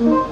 Mm-hmm.